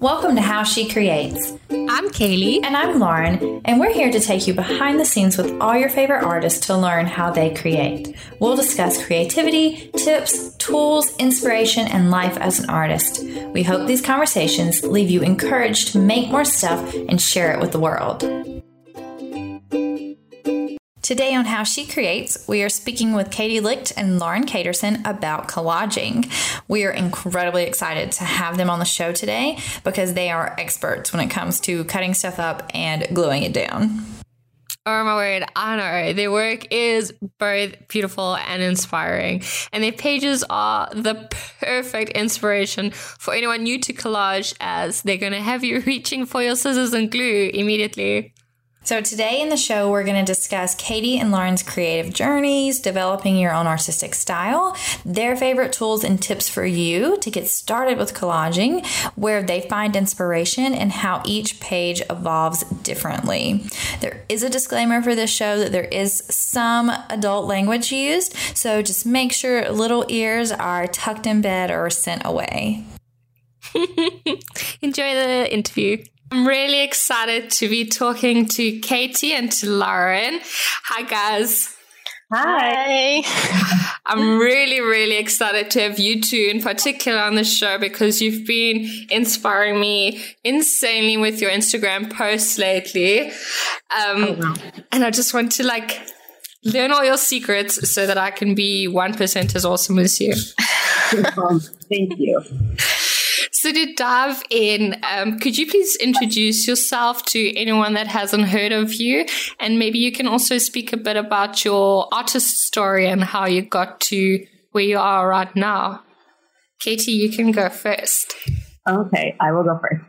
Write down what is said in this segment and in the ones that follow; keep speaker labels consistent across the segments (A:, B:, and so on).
A: Welcome to How She Creates.
B: I'm Kaylee.
A: And I'm Lauren, and we're here to take you behind the scenes with all your favorite artists to learn how they create. We'll discuss creativity, tips, tools, inspiration, and life as an artist. We hope these conversations leave you encouraged to make more stuff and share it with the world. Today on How She Creates, we are speaking with Katie Licht and Lauren Caterson about collaging. We are incredibly excited to have them on the show today because they are experts when it comes to cutting stuff up and gluing it down.
B: Oh my word, I know. Their work is both beautiful and inspiring. And their pages are the perfect inspiration for anyone new to collage as they're going to have you reaching for your scissors and glue immediately.
A: So, today in the show, we're going to discuss Katie and Lauren's creative journeys, developing your own artistic style, their favorite tools and tips for you to get started with collaging, where they find inspiration, and how each page evolves differently. There is a disclaimer for this show that there is some adult language used, so just make sure little ears are tucked in bed or sent away.
B: Enjoy the interview. I'm really excited to be talking to Katie and to Lauren. Hi, guys.
C: Hi.
B: I'm really, really excited to have you two in particular on the show because you've been inspiring me insanely with your Instagram posts lately. Um, oh, wow. And I just want to like learn all your secrets so that I can be 1% as awesome as you.
C: Thank you.
B: So, to dive in, um, could you please introduce yourself to anyone that hasn't heard of you? And maybe you can also speak a bit about your artist story and how you got to where you are right now. Katie, you can go first.
C: Okay, I will go first.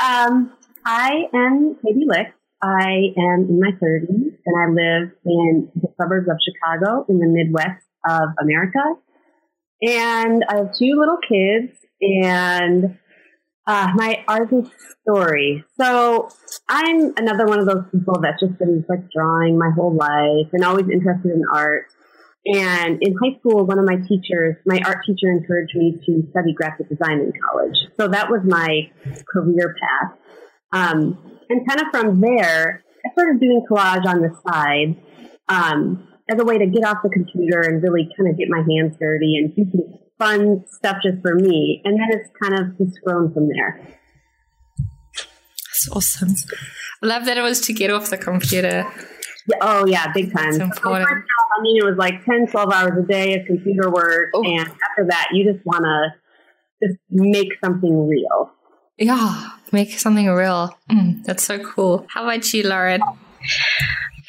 C: Um, I am Katie Licht. I am in my 30s and I live in the suburbs of Chicago in the Midwest of America. And I have two little kids and uh, my artist story. So I'm another one of those people that's just been like drawing my whole life and always interested in art. And in high school, one of my teachers, my art teacher encouraged me to study graphic design in college. So that was my career path. Um, and kind of from there, I started doing collage on the side um, as a way to get off the computer and really kind of get my hands dirty and do some fun stuff just for me. And then it's kind of just grown from there.
B: That's awesome. I love that it was to get off the computer.
C: Yeah, oh, yeah, big time. So I mean, it was like 10, 12 hours a day of computer work. Oh. And after that, you just want to just make something real.
B: Yeah, make something real. Mm, that's so cool. How about you, Lauren?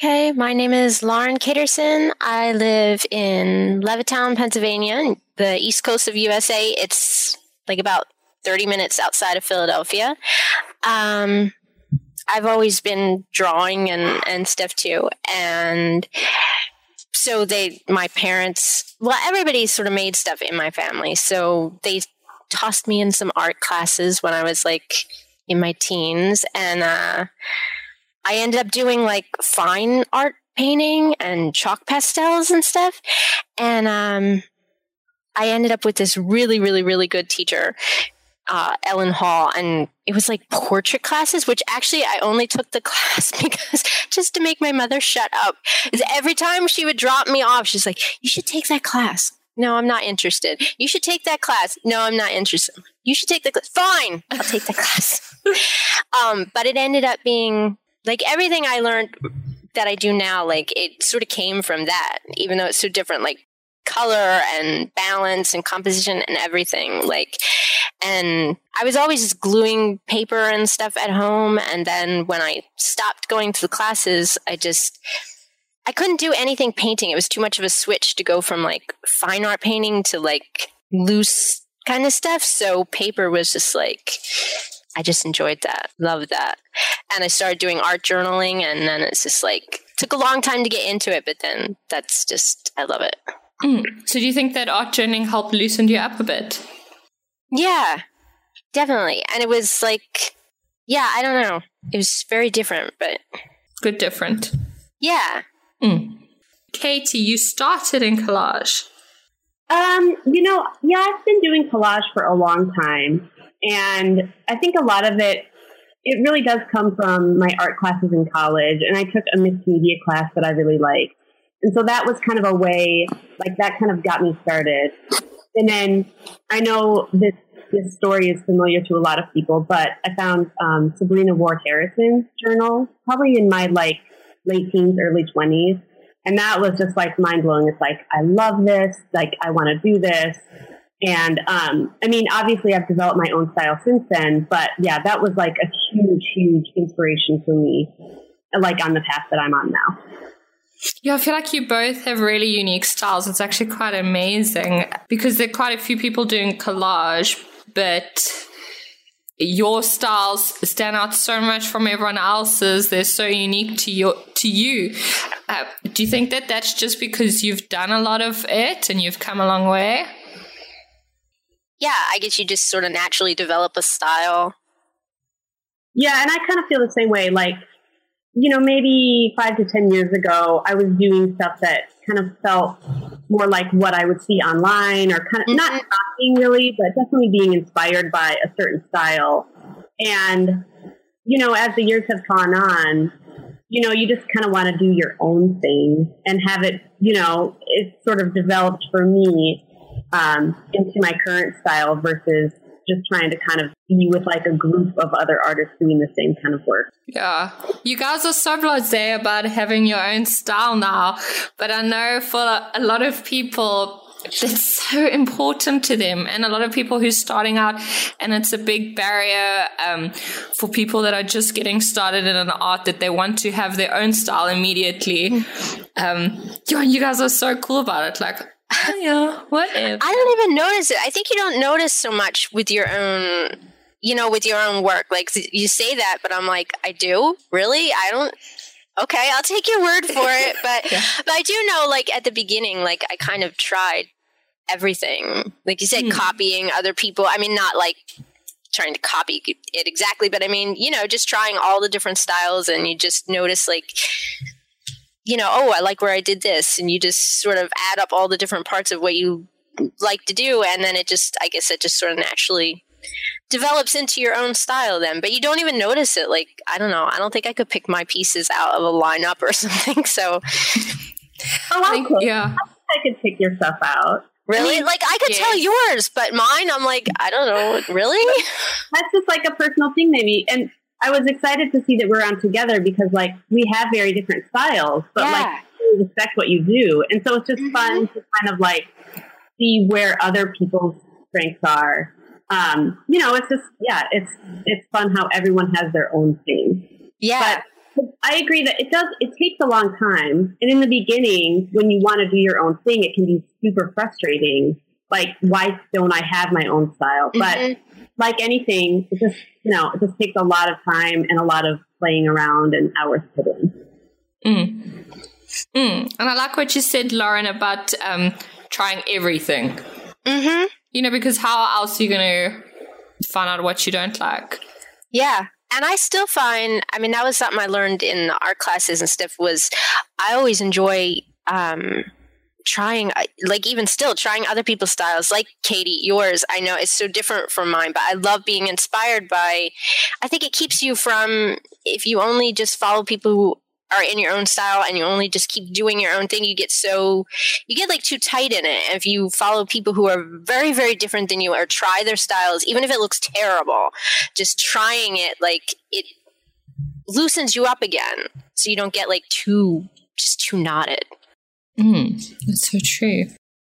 D: Okay, my name is Lauren Caterson. I live in Levittown, Pennsylvania, the east coast of USA. It's like about 30 minutes outside of Philadelphia. Um, I've always been drawing and, and stuff too. And so they, my parents, well, everybody sort of made stuff in my family. So they tossed me in some art classes when I was like in my teens. And, uh, I ended up doing like fine art painting and chalk pastels and stuff. And um, I ended up with this really, really, really good teacher, uh, Ellen Hall, and it was like portrait classes, which actually I only took the class because just to make my mother shut up. Every time she would drop me off, she's like, "You should take that class." No, I'm not interested. You should take that class. No, I'm not interested. You should take the class. Fine, I'll take the class. um, but it ended up being like everything I learned that I do now, like it sort of came from that, even though it's so different, like color and balance and composition and everything. Like, and I was always just gluing paper and stuff at home. And then when I stopped going to the classes, I just, I couldn't do anything painting. It was too much of a switch to go from like fine art painting to like loose kind of stuff. So paper was just like I just enjoyed that, loved that. And I started doing art journaling, and then it's just like, took a long time to get into it, but then that's just, I love it.
B: Mm. So do you think that art journaling helped loosen you up a bit?
D: Yeah, definitely. And it was like, yeah, I don't know. It was very different, but.
B: Good different.
D: Yeah.
B: Mm. Katie, you started in collage.
C: Um, you know, yeah, I've been doing collage for a long time. And I think a lot of it, it really does come from my art classes in college. And I took a mixed media class that I really liked. And so that was kind of a way, like that kind of got me started. And then I know this this story is familiar to a lot of people, but I found um, Sabrina Ward Harrison's journal probably in my like late teens, early twenties, and that was just like mind blowing. It's like I love this, like I want to do this, and um, I mean, obviously, I've developed my own style since then, but yeah, that was like a huge, huge inspiration for me, like on the path that I'm on now.
B: Yeah, I feel like you both have really unique styles. It's actually quite amazing because there are quite a few people doing collage, but your styles stand out so much from everyone else's. They're so unique to your to you. Uh, do you think that that's just because you've done a lot of it and you've come a long way?
D: Yeah, I guess you just sort of naturally develop a style.
C: Yeah, and I kind of feel the same way. Like you know, maybe five to 10 years ago, I was doing stuff that kind of felt more like what I would see online or kind of mm-hmm. not copying really, but definitely being inspired by a certain style. And, you know, as the years have gone on, you know, you just kind of want to do your own thing and have it, you know, it's sort of developed for me um, into my current style versus just trying to kind of be with like a group of other artists doing the same kind of work.
B: Yeah. You guys are so blasé about having your own style now, but I know for a lot of people, it's so important to them and a lot of people who's starting out and it's a big barrier um, for people that are just getting started in an art that they want to have their own style immediately um, you guys are so cool about it like yeah, what if?
D: I don't even notice it. I think you don't notice so much with your own, you know, with your own work. Like you say that, but I'm like, I do really. I don't. Okay, I'll take your word for it. But yeah. but I do know, like at the beginning, like I kind of tried everything. Like you said, hmm. copying other people. I mean, not like trying to copy it exactly, but I mean, you know, just trying all the different styles, and you just notice like you know, oh, I like where I did this. And you just sort of add up all the different parts of what you like to do. And then it just, I guess it just sort of naturally develops into your own style then. But you don't even notice it. Like, I don't know. I don't think I could pick my pieces out of a lineup or something. So,
C: oh, I think, yeah. I could pick your stuff out.
D: Really? like I could yes. tell yours, but mine, I'm like, I don't know. Really?
C: That's just like a personal thing, maybe. And I was excited to see that we're on together because like we have very different styles, but yeah. like we respect what you do. And so it's just mm-hmm. fun to kind of like see where other people's strengths are. Um, you know, it's just yeah, it's it's fun how everyone has their own thing.
D: Yeah.
C: But I agree that it does it takes a long time. And in the beginning, when you want to do your own thing, it can be super frustrating. Like, why don't I have my own style? But mm-hmm like anything, it just you know it just takes a lot of time and a lot of playing around and hours put in.
B: Mm. Mm. And I like what you said, Lauren, about um, trying everything.
D: Mm-hmm.
B: You know, because how else are you going to find out what you don't like?
D: Yeah. And I still find, I mean, that was something I learned in art classes and stuff was I always enjoy um, trying like even still trying other people's styles like katie yours i know it's so different from mine but i love being inspired by i think it keeps you from if you only just follow people who are in your own style and you only just keep doing your own thing you get so you get like too tight in it. And if you follow people who are very very different than you or try their styles even if it looks terrible just trying it like it loosens you up again so you don't get like too just too knotted
B: Mm, that's so true.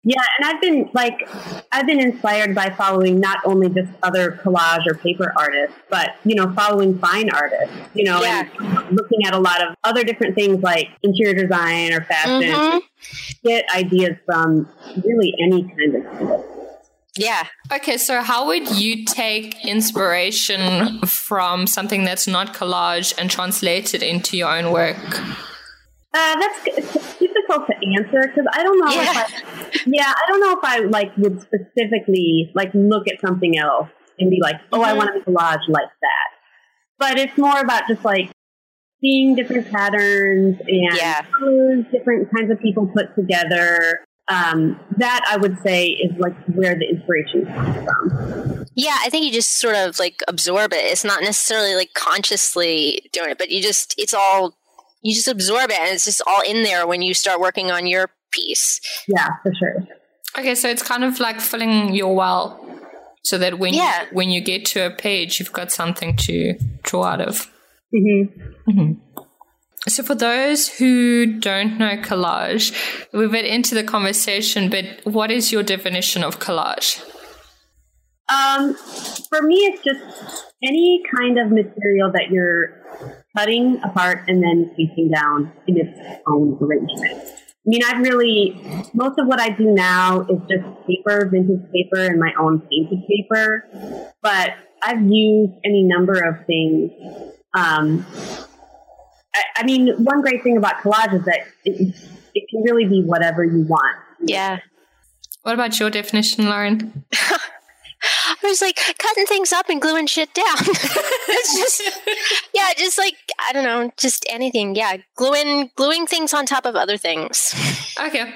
C: Yeah, and I've been like, I've been inspired by following not only just other collage or paper artists, but you know, following fine artists. You know, yeah. and looking at a lot of other different things like interior design or fashion. Mm-hmm. Get ideas from really any kind of.
D: Yeah.
B: Okay, so how would you take inspiration from something that's not collage and translate it into your own work?
C: Uh, that's difficult to answer because I don't know yeah. if I, yeah, I don't know if I like would specifically like look at something else and be like, oh, mm-hmm. I want to make a collage like that. But it's more about just like seeing different patterns and yeah. different kinds of people put together. Um, that I would say is like where the inspiration comes from.
D: Yeah, I think you just sort of like absorb it. It's not necessarily like consciously doing it, but you just it's all you just absorb it and it's just all in there when you start working on your piece.
C: Yeah, for sure.
B: Okay, so it's kind of like filling your well so that when
D: Yeah.
B: you, when you get to a page you've got something to draw out of.
C: hmm
B: So, for those who don't know collage, we've been into the conversation, but what is your definition of collage?
C: Um, for me, it's just any kind of material that you're cutting apart and then piecing down in its own arrangement. I mean, I've really, most of what I do now is just paper, vintage paper, and my own painted paper. But I've used any number of things. Um, I, I mean, one great thing about collage is that it, it can really be whatever you want.
D: Yeah.
B: What about your definition, Lauren?
D: I was like cutting things up and gluing shit down. it's just yeah, just like I don't know, just anything. Yeah, gluing gluing things on top of other things.
B: Okay,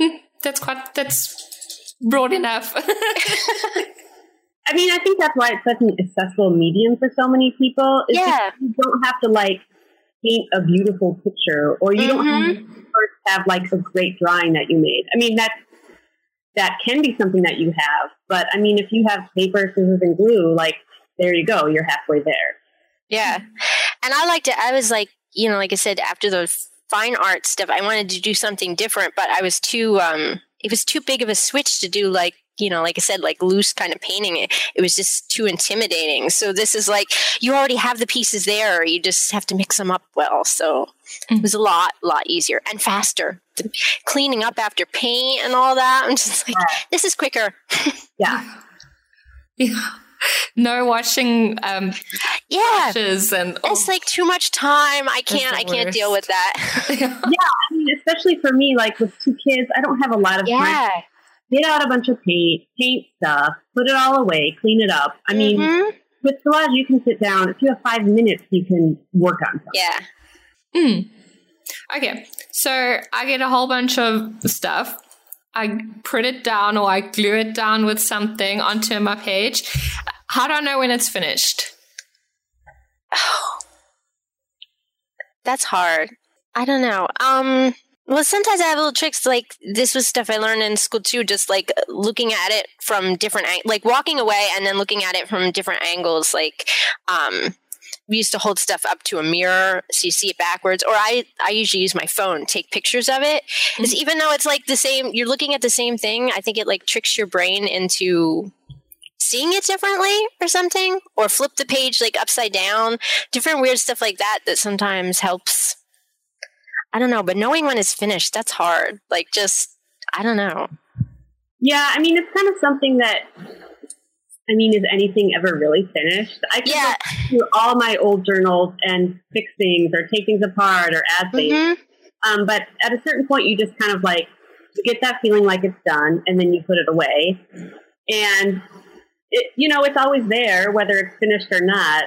B: Hmm, that's quite that's broad enough.
C: I mean, I think that's why it's such an accessible medium for so many people. is
D: Yeah.
C: You don't have to like paint a beautiful picture or you don't have to have like a great drawing that you made. I mean, that that can be something that you have, but I mean, if you have paper, scissors, and glue, like there you go, you're halfway there.
D: Yeah, and I liked it. I was like, you know, like I said, after the fine art stuff, I wanted to do something different, but I was too um, it was too big of a switch to do like you know, like I said, like loose kind of painting it. It was just too intimidating. So this is like you already have the pieces there. You just have to mix them up well. So it was a lot, lot easier and faster. The cleaning up after paint and all that. I'm just like, this is quicker.
C: Yeah.
B: yeah. No washing um,
D: Yeah.
B: dishes and oh,
D: It's like too much time. I can't. I can't deal with that. Yeah.
C: I mean, especially for me, like with two kids, I don't have a lot of time.
D: Yeah.
C: Get out a bunch of paint, paint stuff, put it all away, clean it up. I mean,
D: Mhm.
C: with collage, you can sit down. If you have five minutes, you can work on something.
D: yeah.
B: Mm. Okay, so I get a whole bunch of stuff. I print it down or I glue it down with something onto my page. How do I know when it's finished?
D: That's hard. I don't know. Um. Well, sometimes I have little tricks. Like this was stuff I learned in school too. Just like looking at it from different, ang- like walking away and then looking at it from different angles. Like, um, we used to hold stuff up to a mirror so you see it backwards. Or I, I usually use my phone, take pictures of it. 'Cause even though it's like the same, you're looking at the same thing. I think it like tricks your brain into seeing it differently or something. Or flip the page like upside down. Different weird stuff like that that sometimes helps. I don't know, but knowing when it's finished, that's hard. Like just I don't know.
C: Yeah, I mean, it's kind of something that, I mean, is anything ever really finished? I can
D: Yeah.
C: go through all my old journals and fix things or take things apart or add things.
D: Mhm.
C: Um, but at a certain point, you just kind of like get that feeling like it's done, and then you put it away. And it, you know, it's always there, whether it's finished or not.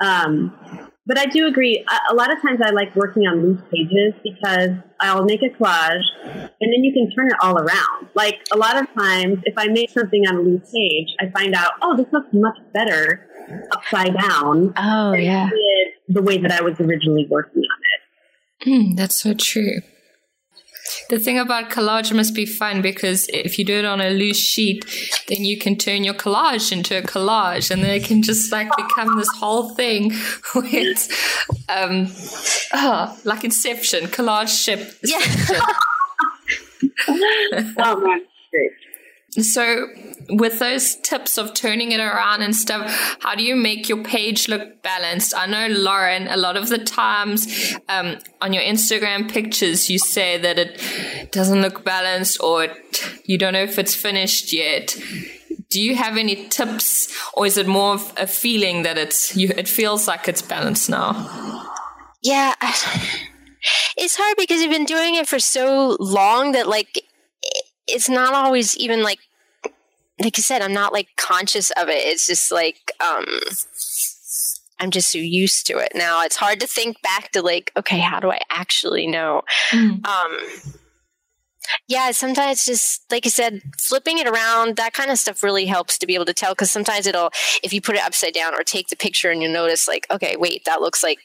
C: Um, but I do agree. A, lot of times, I like working on loose pages because I'll make a collage, and then you can turn it all around. Like a lot of times, if I make something on a loose page, I find out, oh, this looks much better upside down
D: Oh
C: did the way that I was originally working on it.
B: Mm, that's so true. The thing about collage must be fun because if you do it on a loose sheet, then you can turn your collage into a collage and then it can just like become this whole thing it's um, oh, like Inception, collage ship.
D: Yeah.
C: Oh man.
B: So, with those tips of turning it around and stuff, how do you make your page look balanced? I know, Lauren, a lot of the times um, on your Instagram pictures, you say that it doesn't look balanced or you don't know if it's finished yet. Do you have any tips, or is it more of a feeling that it's you? It feels like it's balanced now.
D: Yeah. It's hard because you've been doing it for so long that like it's not always even like like I said, I'm not like conscious of it. It's just like um I'm just so used to it now. It's hard to think back to like, okay, how do I actually know? Um Yeah, sometimes just like I said, flipping it around, that kind of stuff really helps to be able to tell because sometimes it'll, if you put it upside down or take the picture and you'll notice, like, okay, wait, that looks like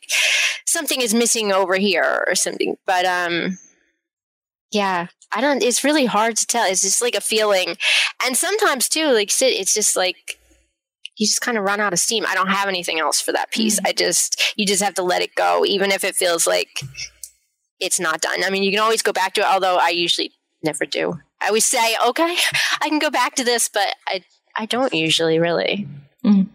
D: something is missing over here or something. But, um, yeah, I don't, it's really hard to tell. It's just like a feeling. And sometimes too, like, sit. it's just like, you just kind of run out of steam. I don't have anything else for that piece. Mm-hmm. I just, you just have to let it go, even if it feels like, it's not done. I mean, you can always go back to it, although I usually never do. I always say, okay, I can go back to this, but I, I don't usually really. Mm.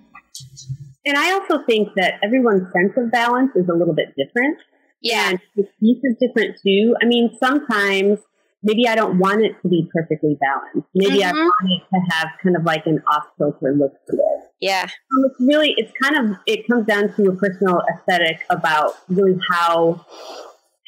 C: And I also think that everyone's sense of balance is a little bit different.
D: Yeah.
C: And the piece is different too. I mean, sometimes maybe I don't want it to be perfectly balanced. Maybe mm-hmm. I want it to have kind of like an off kilter look to it.
D: Yeah.
C: So it's really, it's kind of, it comes down to a personal aesthetic about really how,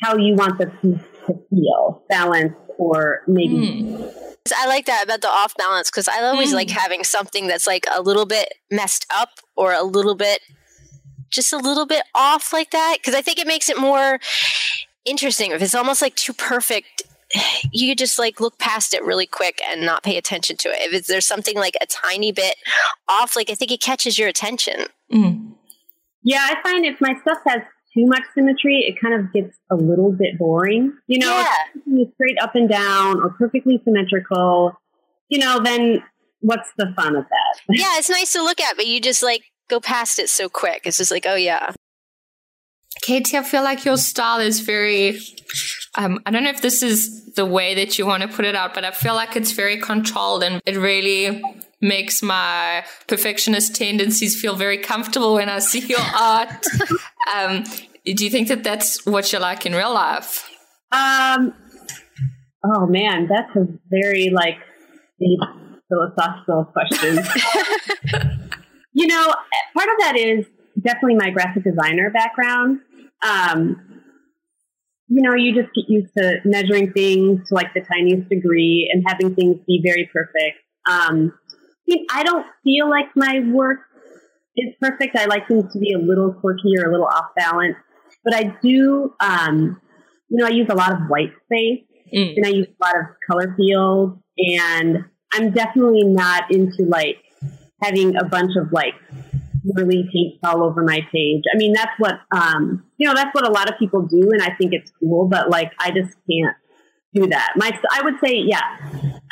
C: how you want the piece to feel, balanced or maybe. Mm.
D: I like that about the off balance because I always mm. like having something that's like a little bit messed up or a little bit, just a little bit off like that because I think it makes it more interesting. If it's almost like too perfect, you just like look past it really quick and not pay attention to it. If there's something like a tiny bit off, like I think it catches your attention.
C: Mm. Yeah, I find if my stuff has too much symmetry, it kind of gets a little bit boring. You know,
D: yeah.
C: straight up and down or perfectly symmetrical, you know, then what's the fun of that?
D: yeah, it's nice to look at, but you just like go past it so quick. It's just like, oh yeah.
B: Katie, I feel like your style is very, um, I don't know if this is the way that you want to put it out, but I feel like it's very controlled and it really makes my perfectionist tendencies feel very comfortable when I see your art. um, do you think that that's what you're like in real life?
C: Um, oh man, that's a very like deep philosophical question. you know, part of that is definitely my graphic designer background. Um, you know, you just get used to measuring things to like the tiniest degree and having things be very perfect. Um, mean, I don't feel like my work is perfect. I like things to be a little quirky or a little off balance, but I do, um, you know, I use a lot of white space mm. and I use a lot of color fields and I'm definitely not into like having a bunch of like really paint all over my page. I mean, that's what, um, you know, that's what a lot of people do. And I think it's cool, but like, I just can't do that. My, I would say, yeah,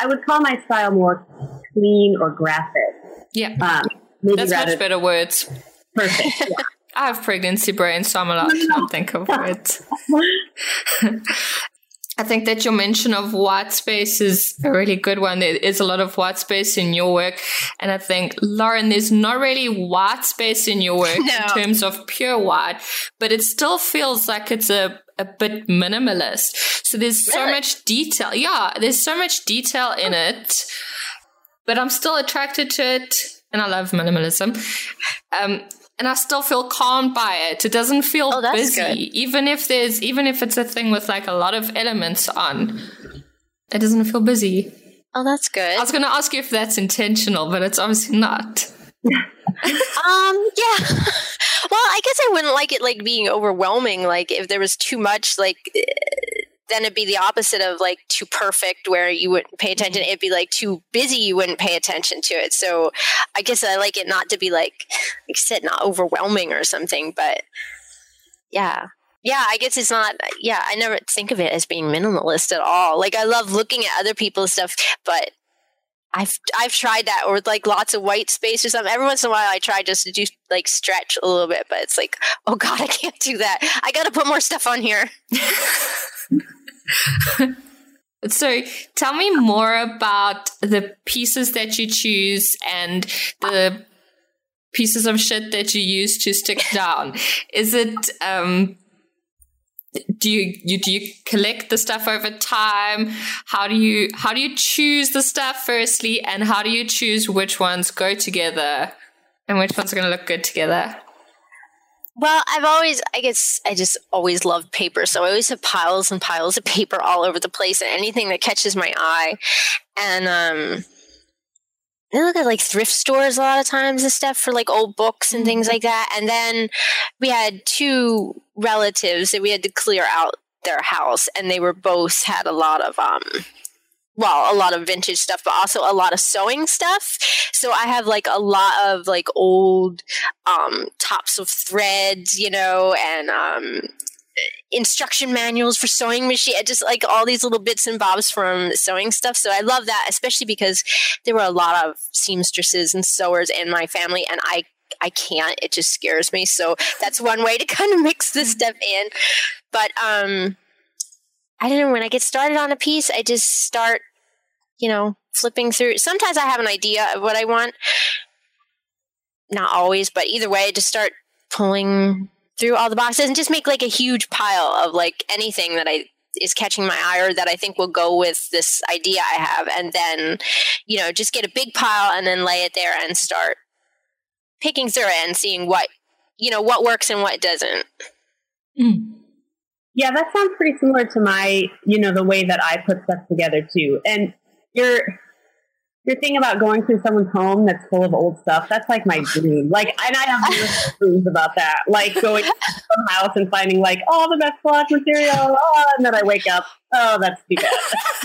C: I would call my style more clean or graphic.
B: Yeah. Um, That's much better words.
C: Perfect. Yeah.
B: I have pregnancy brain, so I'm allowed to not think of words. I think that your mention of white space is a really good one. There is a lot of white space in your work. And I think, Lauren, there's not really white space in your work no. in terms of pure white, but it still feels like it's a, a bit minimalist. So there's really? so much detail. Yeah, there's so much detail in it but I'm still attracted to it and I love minimalism. Um, and I still feel calmed by it. It doesn't feel oh, busy, good. even if there's even if it's a thing with like a lot of elements on. It doesn't feel busy.
D: Oh, that's good.
B: I was going to ask you if that's intentional, but it's obviously not.
D: um, yeah. well, I guess I wouldn't like it like being overwhelming. Like if there was too much, like then it'd be the opposite of like too perfect where you wouldn't pay attention. It'd be like too busy, you wouldn't pay attention to it. So I guess I like it not to be like, like said, not overwhelming or something, but yeah. Yeah, I guess it's not. Yeah, I never think of it as being minimalist at all. Like I love looking at other people's stuff, but I've I've tried that or like lots of white space or something. Every once in a while, I try just to do like stretch a little bit, but it's like, oh god, I can't do that. I got to put more stuff on here.
B: so tell me more about the pieces that you choose and the pieces of shit that you use to stick down. Is it um do you, you do you collect the stuff over time how do you how do you choose the stuff firstly and how do you choose which ones go together and which ones are going to look good together
D: well, I've always, I guess, I just always loved paper. So I always have piles and piles of paper all over the place and anything that catches my eye. And, um, I look at like thrift stores a lot of times and stuff for like old books and things mm-hmm. like that. And then we had two relatives that we had to clear out their house, and they were both had a lot of um well, a lot of vintage stuff, but also a lot of sewing stuff. So I have like a lot of like old um, tops of threads, you know, and um, instruction manuals for sewing machine just like all these little bits and bobs from sewing stuff. So i love that especially because there were a lot of seamstresses and sewers in my family and i i can't. It just scares me. So that's one way to kind of mix this stuff in. But um i don't know when i get started on a piece i just start you know flipping through sometimes i have an idea of what i want not always but either way I just start pulling through all the boxes and just make like a huge pile of like anything that I is catching my eye or that I think will go with this idea I have and then you know just get a big pile and then lay it there and start picking through it and seeing what you know what works and what doesn't.
C: Mm. Yeah, that sounds pretty similar to my, you know, the way that I put stuff together too. And you're your thing about going through someone's home that's full of old stuff, that's like my dream. Like, and I have dreams about that. Like going to some house and finding like all the best collage material, oh, and then I wake up, oh, that's too bad.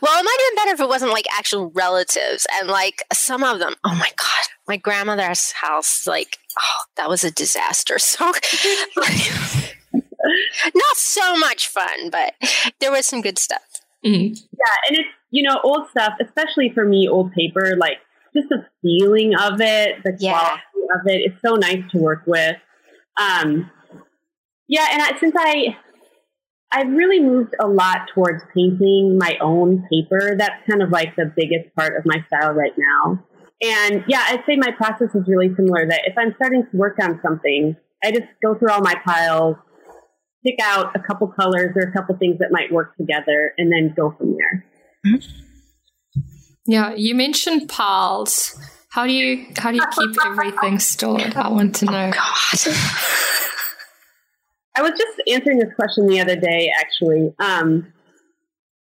D: well, it might have been better if it wasn't like actual relatives and like some of them. Oh my god, my grandmother's house, like, oh, that was a disaster. So. Not so much fun, but there was some good stuff.
C: Mm-hmm. Yeah, and it's you know, old stuff, especially for me, old paper, like just the feeling of it, the yeah. quality of it, it's so nice to work with. Um, yeah, and I, since I I've really moved a lot towards painting my own paper. That's kind of like the biggest part of my style right now. And yeah, I'd say my process is really similar. That if I'm starting to work on something, I just go through all my piles, pick out a couple colors or a couple things that might work together, and then go from there.
B: Mm-hmm. Yeah, you mentioned piles. How do you how do you keep everything stored? I want to know.
C: Oh, God. I was just answering this question the other day. Actually, um,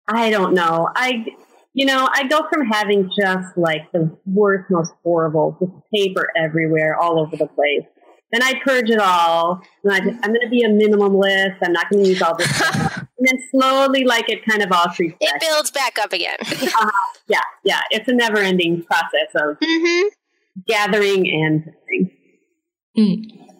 C: I don't know. I you know I go from having just like the worst, most horrible, just paper everywhere, all over the place. Then I purge it all. And I am going to be a minimalist. I'm not going to use all this. and then slowly, like it kind of all creeps.
D: It back. builds back up again.
C: uh, yeah, yeah. It's a never-ending process of mm-hmm. gathering and.
D: Mm.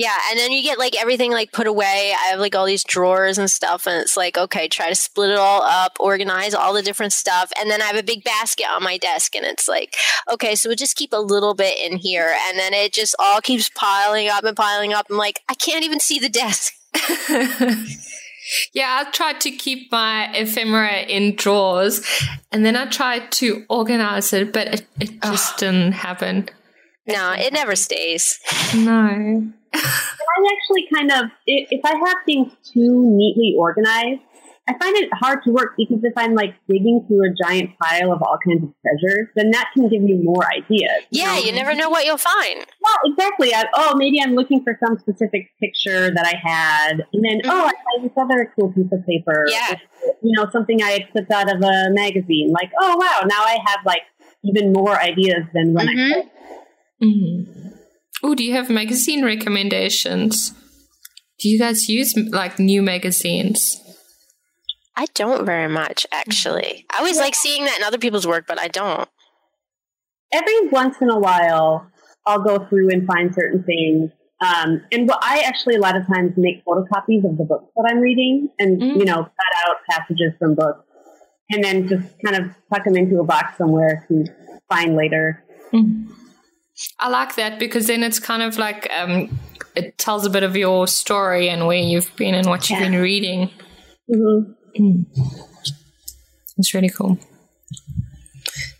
D: Yeah, and then you get like everything like put away. I have like all these drawers and stuff, and it's like, okay, try to split it all up, organize all the different stuff. And then I have a big basket on my desk, and it's like, okay, so we'll just keep a little bit in here. And then it just all keeps piling up and piling up. I'm like, I can't even see the desk.
B: Yeah, I tried to keep my ephemera in drawers and then I tried to organize it, but it, it just didn't happen.
D: No, it never stays.
B: No.
C: I actually kind of, if I have things too neatly organized, I find it hard to work because if I'm like digging through a giant pile of all kinds of treasures, then that can give me more ideas.
D: Yeah, you, know? you never know what you'll find.
C: Well, exactly. I, oh, maybe I'm looking for some specific picture that I had, and then mm-hmm. oh, I find this other cool piece of paper.
D: Yeah,
C: you know, something I had clipped out of a magazine. Like, oh wow, now I have like even more ideas than when mm-hmm. I.
B: Mm-hmm. Oh, do you have magazine recommendations? Do you guys use like new magazines?
D: I don't very much, actually. I always yeah. like seeing that in other people's work, but I don't.
C: Every once in a while, I'll go through and find certain things. Um, and what I actually a lot of times make photocopies of the books that I'm reading, and mm. you know, cut out passages from books, and then just kind of tuck them into a box somewhere to find later. Mm.
B: I like that because then it's kind of like um, it tells a bit of your story and where you've been and what you've yeah. been reading. Mm-hmm. Mm. It's really cool.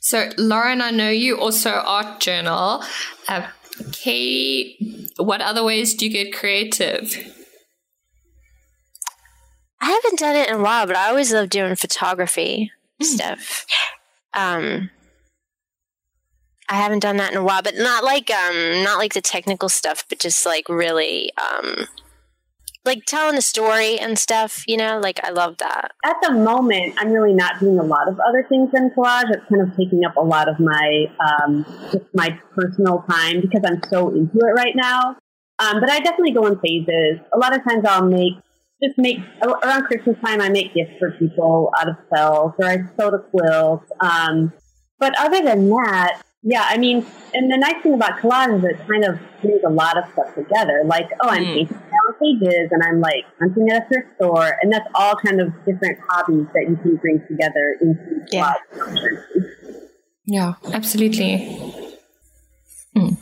B: So, Lauren, I know you also art journal. Uh, Katie, what other ways do you get creative?
D: I haven't done it in a while, but I always love doing photography mm. stuff. Um, I haven't done that in a while, but not like um not like the technical stuff, but just like really um like telling a story and stuff, you know, like I love that.
C: At the moment, I'm really not doing a lot of other things in collage. It's kind of taking up a lot of my um, just my personal time because I'm so into it right now. Um, but I definitely go in phases. A lot of times I'll make just make around Christmas time. I make gifts for people out of cells, or I sew the quilts. Um, but other than that, yeah, I mean, and the nice thing about collage is it kind of brings a lot of stuff together. Like, oh, I'm mm. painting down pages, and I'm like hunting at a thrift store, and that's all kind of different hobbies that you can bring together into yeah. collage.
B: Yeah, absolutely. Mm.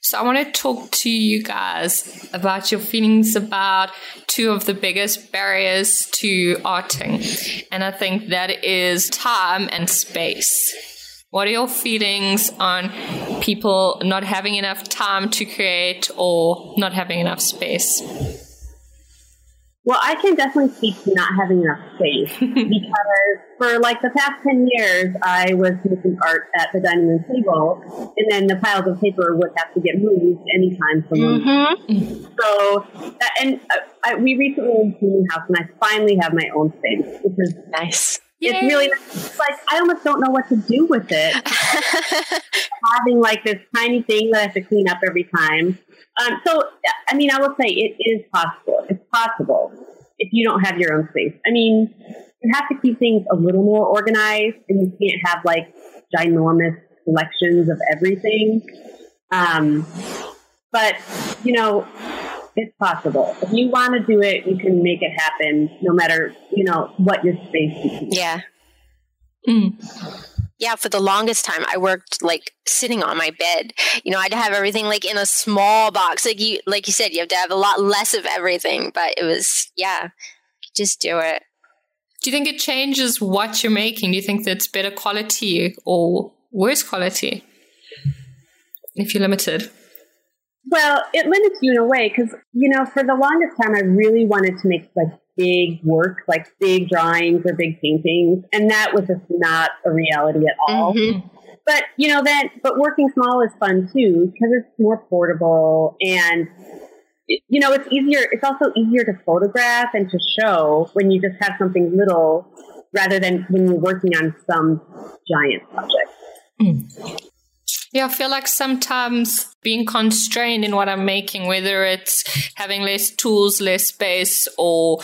B: So I want to talk to you guys about your feelings about two of the biggest barriers to arting. And I think that is time and space. What are your feelings on people not having enough time to create or not having enough space?
C: Well, I can definitely speak to not having enough space because for like the past 10 years, I was making art at the dining room table, and then the piles of paper would have to get moved anytime someone. Mm-hmm. So, that, and uh, I, we recently moved to a new house, and I finally have my own space, which is
D: nice.
C: It's Yay. really it's like I almost don't know what to do with it. Having like this tiny thing that I have to clean up every time. Um, so, I mean, I will say it is possible. It's possible if you don't have your own space. I mean, you have to keep things a little more organized, and you can't have like ginormous collections of everything. Um, but you know, it's possible. If you want to do it, you can make it happen, no matter you know what your space is.
D: Yeah. Mm yeah, for the longest time, I worked like sitting on my bed. You know, I'd have everything like in a small box. Like you, like you said, you have to have a lot less of everything. But it was, yeah, just do it.
B: Do you think it changes what you're making? Do you think that's better quality or worse quality if you're limited?
C: Well, it limits you in a way because, you know, for the longest time, I really wanted to make like big work, like big drawings or big paintings. And that was just not a reality at all. Mm-hmm. But, you know, then, but working small is fun too because it's more portable and, you know, it's easier. It's also easier to photograph and to show when you just have something little rather than when you're working on some giant project. Mm.
B: Yeah, I feel like sometimes being constrained in what I'm making, whether it's having less tools, less space, or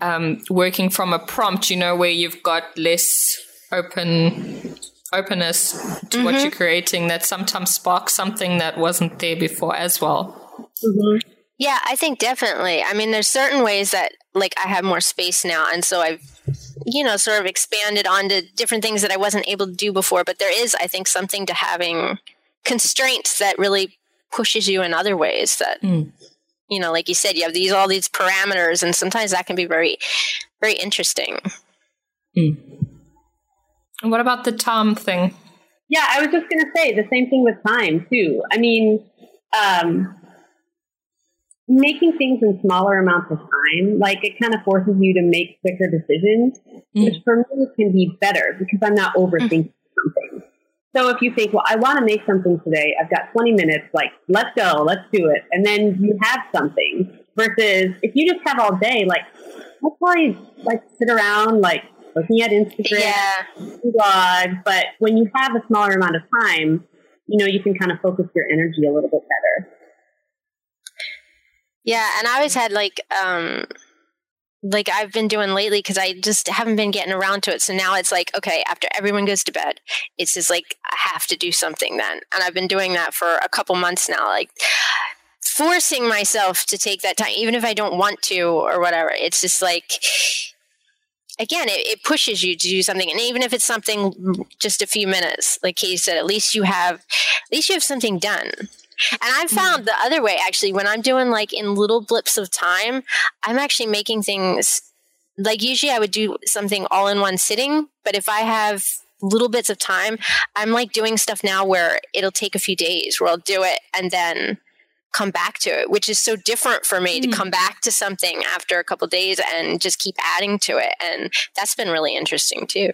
B: um, working from a prompt, you know, where you've got less open openness to mm-hmm. what you're creating, that sometimes sparks something that wasn't there before as well.
D: Mm-hmm. Yeah, I think definitely. I mean, there's certain ways that like I have more space now, and so I've you know sort of expanded onto different things that I wasn't able to do before. But there is, I think, something to having constraints that really pushes you in other ways. That mm. you know, like you said, you have these all these parameters, and sometimes that can be very, very interesting.
B: Mm. And what about the Tom thing?
C: Yeah, I was just going to say the same thing with time too. I mean, um, making things in smaller amounts of time, like it kind of forces you to make quicker decisions, mm. which for me can be better because I'm not overthinking mm. something. So if you think, well, I want to make something today, I've got 20 minutes, like, let's go, let's do it. And then you have something versus if you just have all day, like, I'll probably like sit around, like looking at Instagram, yeah. blog. But when you have a smaller amount of time, you know, you can kind of focus your energy a little bit better.
D: Yeah, and I always had like um like I've been doing lately because I just haven't been getting around to it. So now it's like, okay, after everyone goes to bed, it's just like I have to do something then. And I've been doing that for a couple months now, like forcing myself to take that time, even if I don't want to or whatever. It's just like again, it, it, pushes you to do something. And even if it's something just a few minutes, like Katie said, at least you have at least you have something done. And I've mm-hmm. found the other way actually, when I'm doing like in little blips of time, I'm actually making things like usually I would do something all in one sitting, but if I have little bits of time, I'm like doing stuff now where it'll take a few days where I'll do it and then come back to it, which is so different for me mm. to come back to something after a couple days and just keep adding to it. And that's been really interesting too.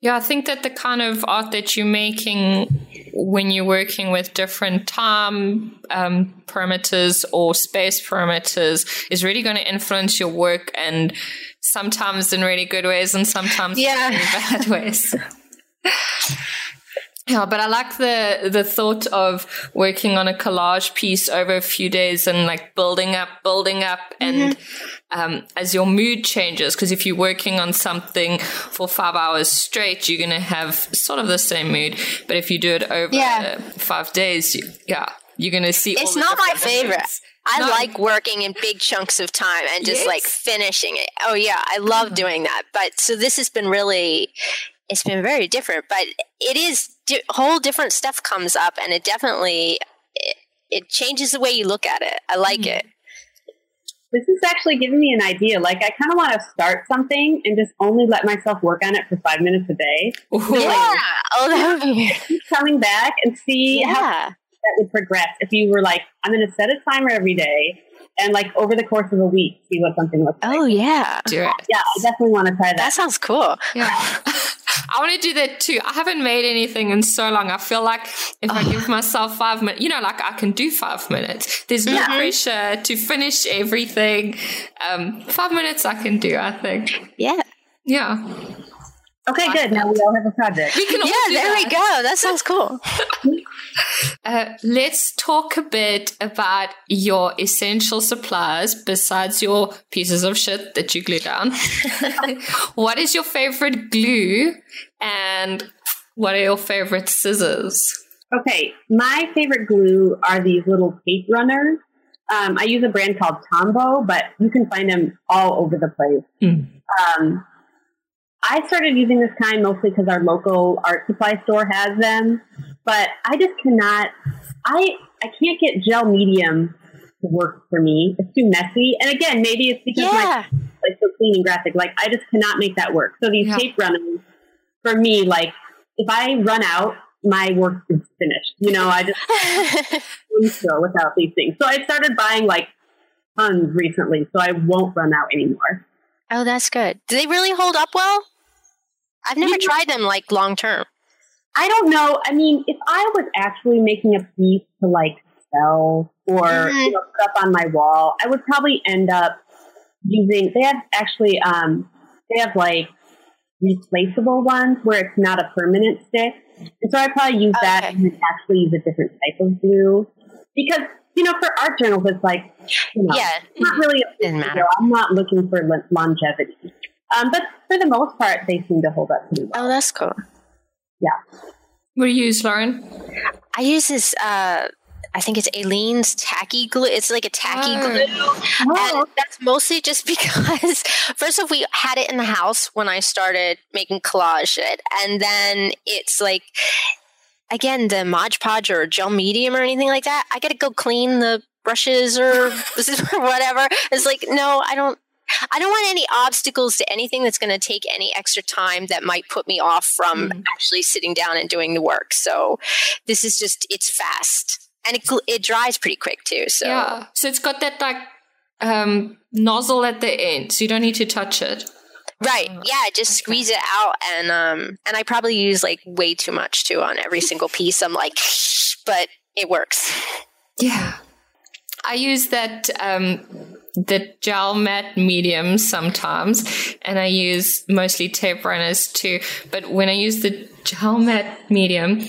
B: Yeah, I think that the kind of art that you're making when you're working with different time um, parameters or space parameters is really going to influence your work and sometimes in really good ways and sometimes
D: yeah.
B: in bad ways. Yeah, but I like the the thought of working on a collage piece over a few days and like building up, building up, and
D: Mm-hmm.
B: um, as your mood changes. Because if you're working on something for five hours straight, you're gonna have sort of the same mood. But if you do it over
D: Yeah.
B: five days, you, yeah, you're gonna see. all
D: It's not my favorite.
B: elements.
D: I
B: No.
D: like working in big chunks of time and just like finishing it. Oh yeah, I love doing that. But so this has been really it's been very different, but it is di- whole different stuff comes up and it definitely it, it changes the way you look at it. I like mm-hmm. it.
C: This is actually giving me an idea. Like, I kind of want to start something and just only let myself work on it for five minutes a day.
B: Ooh.
D: Yeah. Oh, that would be
C: Keep coming back and see how
D: yeah.
C: that would progress. If you were like, I'm going to set a timer every day and like over the course of a week, see what something looks oh, like.
D: Oh yeah.
B: Do it.
C: Yeah, I definitely want to try
D: That
C: that.
D: sounds cool.
B: Yeah. I want to do that too. I haven't made anything in so long. I feel like if I give myself five minutes, you know, like I can do five minutes. There's no pressure to finish everything. Um, five minutes I can do, I think.
D: Yeah.
B: Yeah.
C: Okay, good. Now we all have a project.
B: We can all
D: Yeah,
B: do
D: there we go. That sounds cool.
B: Uh, let's talk a bit about your essential supplies besides your pieces of shit that you glue down. what is your favorite glue and what are your favorite scissors?
C: Okay, my favorite glue are these little tape runners. Um, I use a brand called Tombow, but you can find them all over the place.
B: Mm.
C: Um, I started using this kind mostly because our local art supply store has them, but I just cannot. I I can't get gel medium to work for me. It's too messy, and again, maybe it's because my
D: Yeah.
C: like so clean and graphic. Like I just cannot make that work. So these
B: Yeah.
C: tape runners, for me, like if I run out, my work is finished. You know, I just go without these things. So I started buying like tons recently, so I won't run out anymore.
D: Oh, that's good. Do they really hold up well? I've never
C: Yeah.
D: tried them like long term.
C: I don't know. I mean, if I was actually making a piece to like sell or
D: Mhm.
C: you know, put up on my wall, I would probably end up using. They have actually, um, they have like replaceable ones where it's not a permanent stick, and so I probably use that and actually use a different type of glue because you know for art journals it's like you know
D: Yeah.
C: not really a
D: Doesn't matter.
C: I'm not looking for longevity, um, but for the most part they seem to hold up pretty well.
D: Oh, that's cool. Yeah.
B: What do you use, Lauren?
D: I use this. Uh, I think it's Aleene's tacky glue. It's like a tacky
B: Oh.
D: glue, and that's mostly just because first off, we had it in the house when I started making collage it, and then it's like again the Mod Podge or gel medium or anything like that. I got to go clean the brushes or whatever. It's like no, I don't. I don't want any obstacles to anything that's going to take any extra time that might put me off from
B: Mhm.
D: actually sitting down and doing the work. So this is just it's fast and it it dries pretty quick too. So
B: Yeah. So it's got that like um, nozzle at the end, so you don't need to touch it.
D: Right, yeah, just squeeze it out and um and I probably use like way too much too on every single piece. I'm like, but it works.
B: Yeah. I use that um, the gel matte medium sometimes, and I use mostly tape runners too. But when I use the gel matte medium,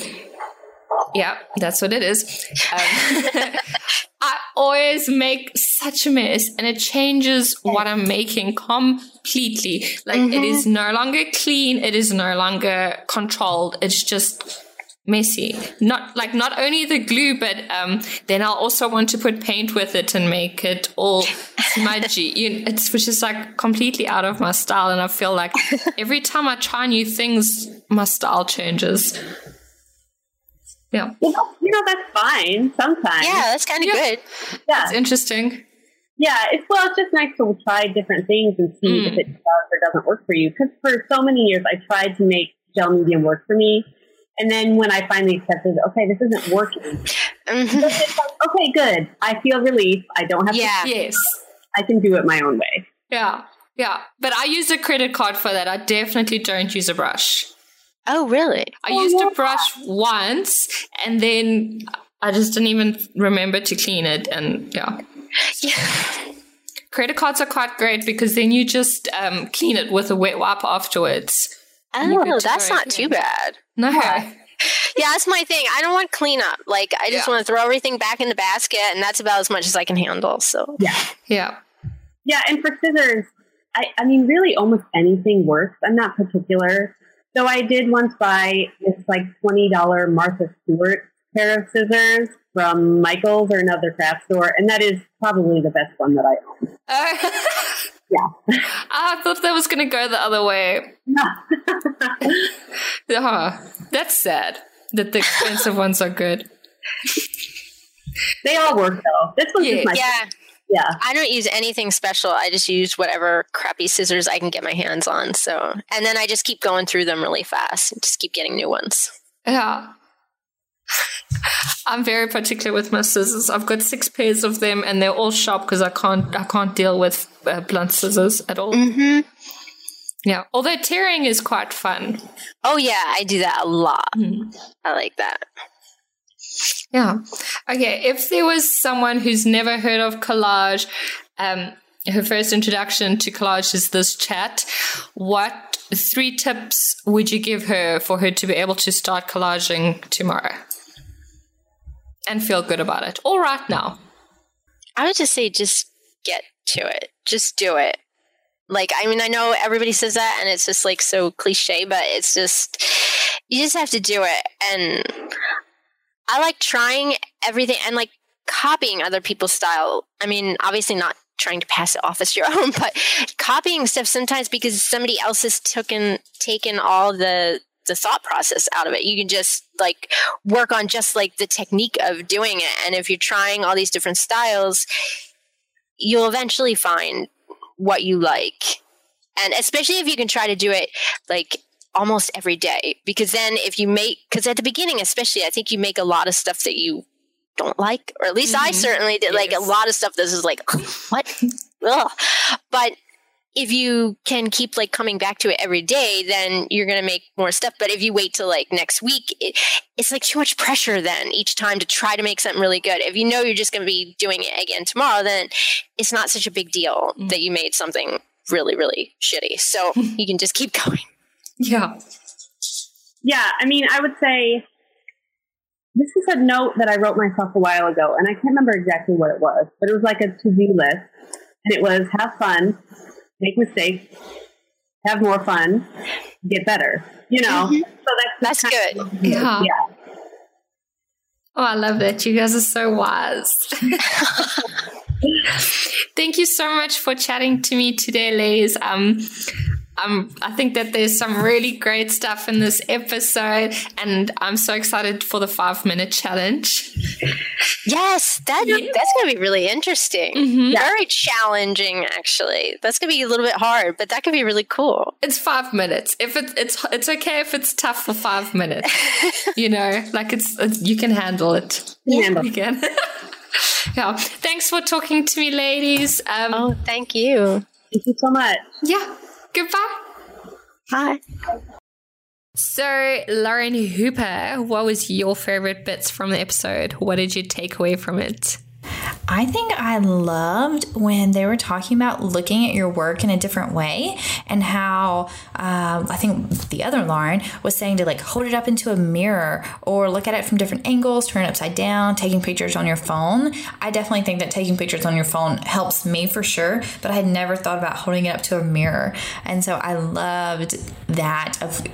B: yeah, that's what it is. Um, I always make such a mess, and it changes what I'm making completely. Like it is no longer clean. It is no longer controlled. It's just messy. Not like not only the glue, but um, then I'll also want to put paint with it and make it all smudgy. you, it's which is like completely out of my style, and I feel like every time I try new things, my style changes. Yeah,
C: You know, you know that's fine sometimes.
D: Yeah, that's kind of
B: Yeah.
D: good.
C: yeah,
B: it's interesting.
C: Yeah. It's well, it's just nice to try different things and see
B: Mm.
C: if it does or doesn't work for you. Because for so many years, I tried to make gel medium work for me, and then when I finally accepted, okay, this isn't working.
D: Mhm.
C: It's like, okay, good. I feel relief. I don't have
D: Yeah.
B: Yes.
C: to. I can do it my own way.
B: Yeah. Yeah. But I use a credit card for that. I definitely don't use a brush.
D: Oh, really?
B: I
C: Oh,
B: used
C: yeah.
B: a brush once and then I just didn't even remember to clean it. And yeah.
D: Yeah.
B: Credit cards are quite great because then you just um, clean it with a wet wipe afterwards. You
D: Oh,
B: could
D: that's not too bad.
B: No.
C: Yeah.
D: yeah, that's my thing. I don't want cleanup. Like, I just
B: Yeah.
D: want to throw everything back in the basket, and that's about as much as I can handle. So,
B: yeah.
C: Yeah. Yeah, and for scissors, I, I mean, really almost anything works. I'm not particular. So I did once buy this like $20 Martha Stewart pair of scissors from Michael's or another craft store, and that is probably the best one that I own.
B: Uh,
C: Yeah.
B: I thought that was going to go the other way. Yeah, that's sad that the expensive ones are good.
C: they all work though. This one's
B: Yeah.
C: just my
D: yeah,
C: yeah.
D: I don't use anything special. I just use whatever crappy scissors I can get my hands on. So, and then I just keep going through them really fast and just keep getting new ones.
B: Yeah. I'm very particular with my scissors. I've got six pairs of them, and they're all sharp because I can't I can't deal with uh, blunt scissors at all.
D: Mm-hmm.
B: Yeah, although tearing is quite fun.
D: Oh yeah, I do that a lot.
B: Hmm.
D: I like that.
B: Yeah. Okay. If there was someone who's never heard of collage, um, her first introduction to collage is this chat. What three tips would you give her for her to be able to start collaging tomorrow and feel good about it? All right now.
D: I would just say just get to it. Just do it. Like I mean I know everybody says that and it's just like so cliche but it's just you just have to do it and I like trying everything and like copying other people's style. I mean obviously not trying to pass it off as your own but copying stuff sometimes because somebody else has taken taken all the the thought process out of it. You can just like work on just like the technique of doing it. And if you're trying all these different styles, you'll eventually find what you like. And especially if you can try to do it like almost every day. Because then if you make, because at the beginning, especially, I think you make a lot of stuff that you don't like, or at least I
B: Mhm.
D: certainly did. Like a lot of stuff that is like, what? Ugh. But if you can keep like coming back to it every day, then you're going to make more stuff. But if you wait till like next week, it, it's like too much pressure then each time to try to make something really good. If you know you're just going to be doing it again tomorrow, then it's not such a big deal
B: Mm.
D: that you made something really, really shitty. So you can just keep going.
B: Yeah.
C: Yeah, I mean, I would say this is a note that I wrote myself a while ago, and I can't remember exactly what it was, but it was like a to do list. And it was have fun, make mistakes, have more fun, get better. You know? So that's,
D: That's good.
B: Yeah.
C: Yeah.
B: Oh, I love that. You guys are so wise. Thank you so much for chatting to me today, ladies. Um, um, I think that there's some really great stuff in this episode, and I'm so excited for the five minute challenge.
D: Yes, that
B: Yeah.
D: that's going to be really interesting.
B: Mhm.
D: Very challenging, actually. That's going to be a little bit hard, but that could be really cool.
B: It's five minutes. If it, it's it's okay if it's tough for five minutes, you know, like it's, it's you can handle it.
C: Yeah.
B: You can. yeah. Thanks for talking to me, ladies. Um,
D: Oh, thank you.
C: Thank you so much.
B: Yeah. Goodbye.
D: Hi.
B: So, Lauren Hooper, what was your favorite bits from the episode? What did you take away from it?
A: I think I loved when they were talking about looking at your work in a different way and how um, I think the other Lauren was saying to like hold it up into a mirror or look at it from different angles, turn it upside down, taking pictures on your phone. I definitely think that taking pictures on your phone helps me for sure, but I had never thought about holding it up to a mirror. And so I loved that of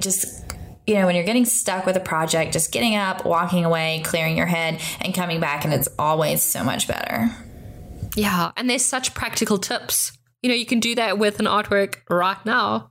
A: just you know, when you're getting stuck with a project, just getting up, walking away, clearing your head, and coming back, and it's always so much better.
B: Yeah, and there's such practical tips. You know, you can do that with an artwork right now.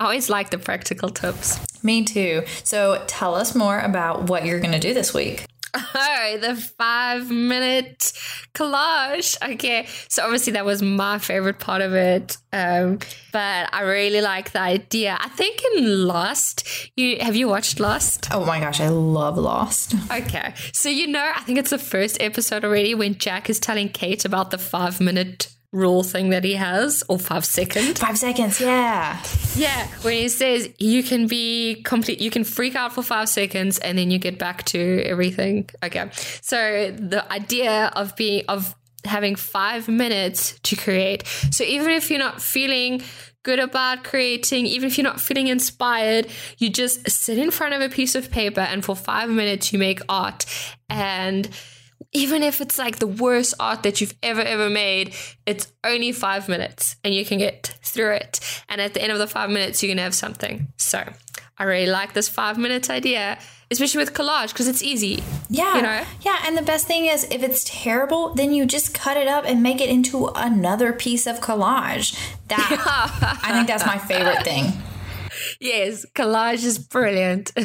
B: I always like the practical tips.
A: Me too. So tell us more about what you're going to do this week.
B: Oh, the five minute collage. Okay. So obviously that was my favorite part of it. Um, but I really like the idea. I think in Lost, you have you watched Lost?
A: Oh my gosh, I love Lost.
B: Okay. So you know, I think it's the first episode already when Jack is telling Kate about the five minute rule thing that he has, or five seconds.
A: Five seconds, yeah.
B: Yeah, when he says you can be complete, you can freak out for five seconds and then you get back to everything. Okay, so the idea of being of having five minutes to create. So even if you're not feeling good about creating, even if you're not feeling inspired, you just sit in front of a piece of paper and for five minutes you make art. And even if it's like the worst art that you've ever, ever made, it's only five minutes and you can get through it. And at the end of the five minutes, you can have something. So I really like this five minute idea, especially with collage because it's easy.
A: Yeah.
B: You know?
A: Yeah. And the best thing is, if it's terrible, then you just cut it up and make it into another piece of collage. That, I think that's my favorite thing.
B: Yes, collage is brilliant.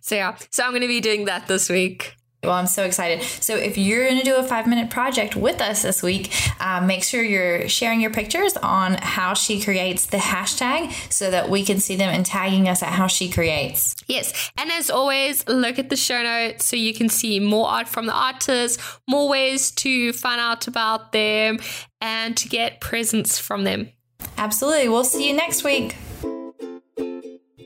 B: so, yeah. So I'm going to be doing that this week.
A: Well, I'm so excited. So, if you're going to do a five minute project with us this week, uh, make sure you're sharing your pictures on how she creates the hashtag so that we can see them and tagging us at how she creates.
B: Yes. And as always, look at the show notes so you can see more art from the artists, more ways to find out about them, and to get presents from them.
A: Absolutely. We'll see you next week.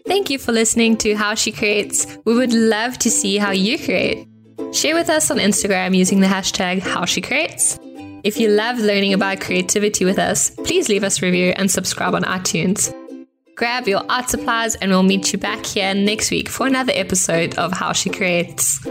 B: Thank you for listening to How She Creates. We would love to see how you create. Share with us on Instagram using the hashtag HowSheCreates. If you love learning about creativity with us, please leave us a review and subscribe on iTunes. Grab your art supplies and we'll meet you back here next week for another episode of How She Creates.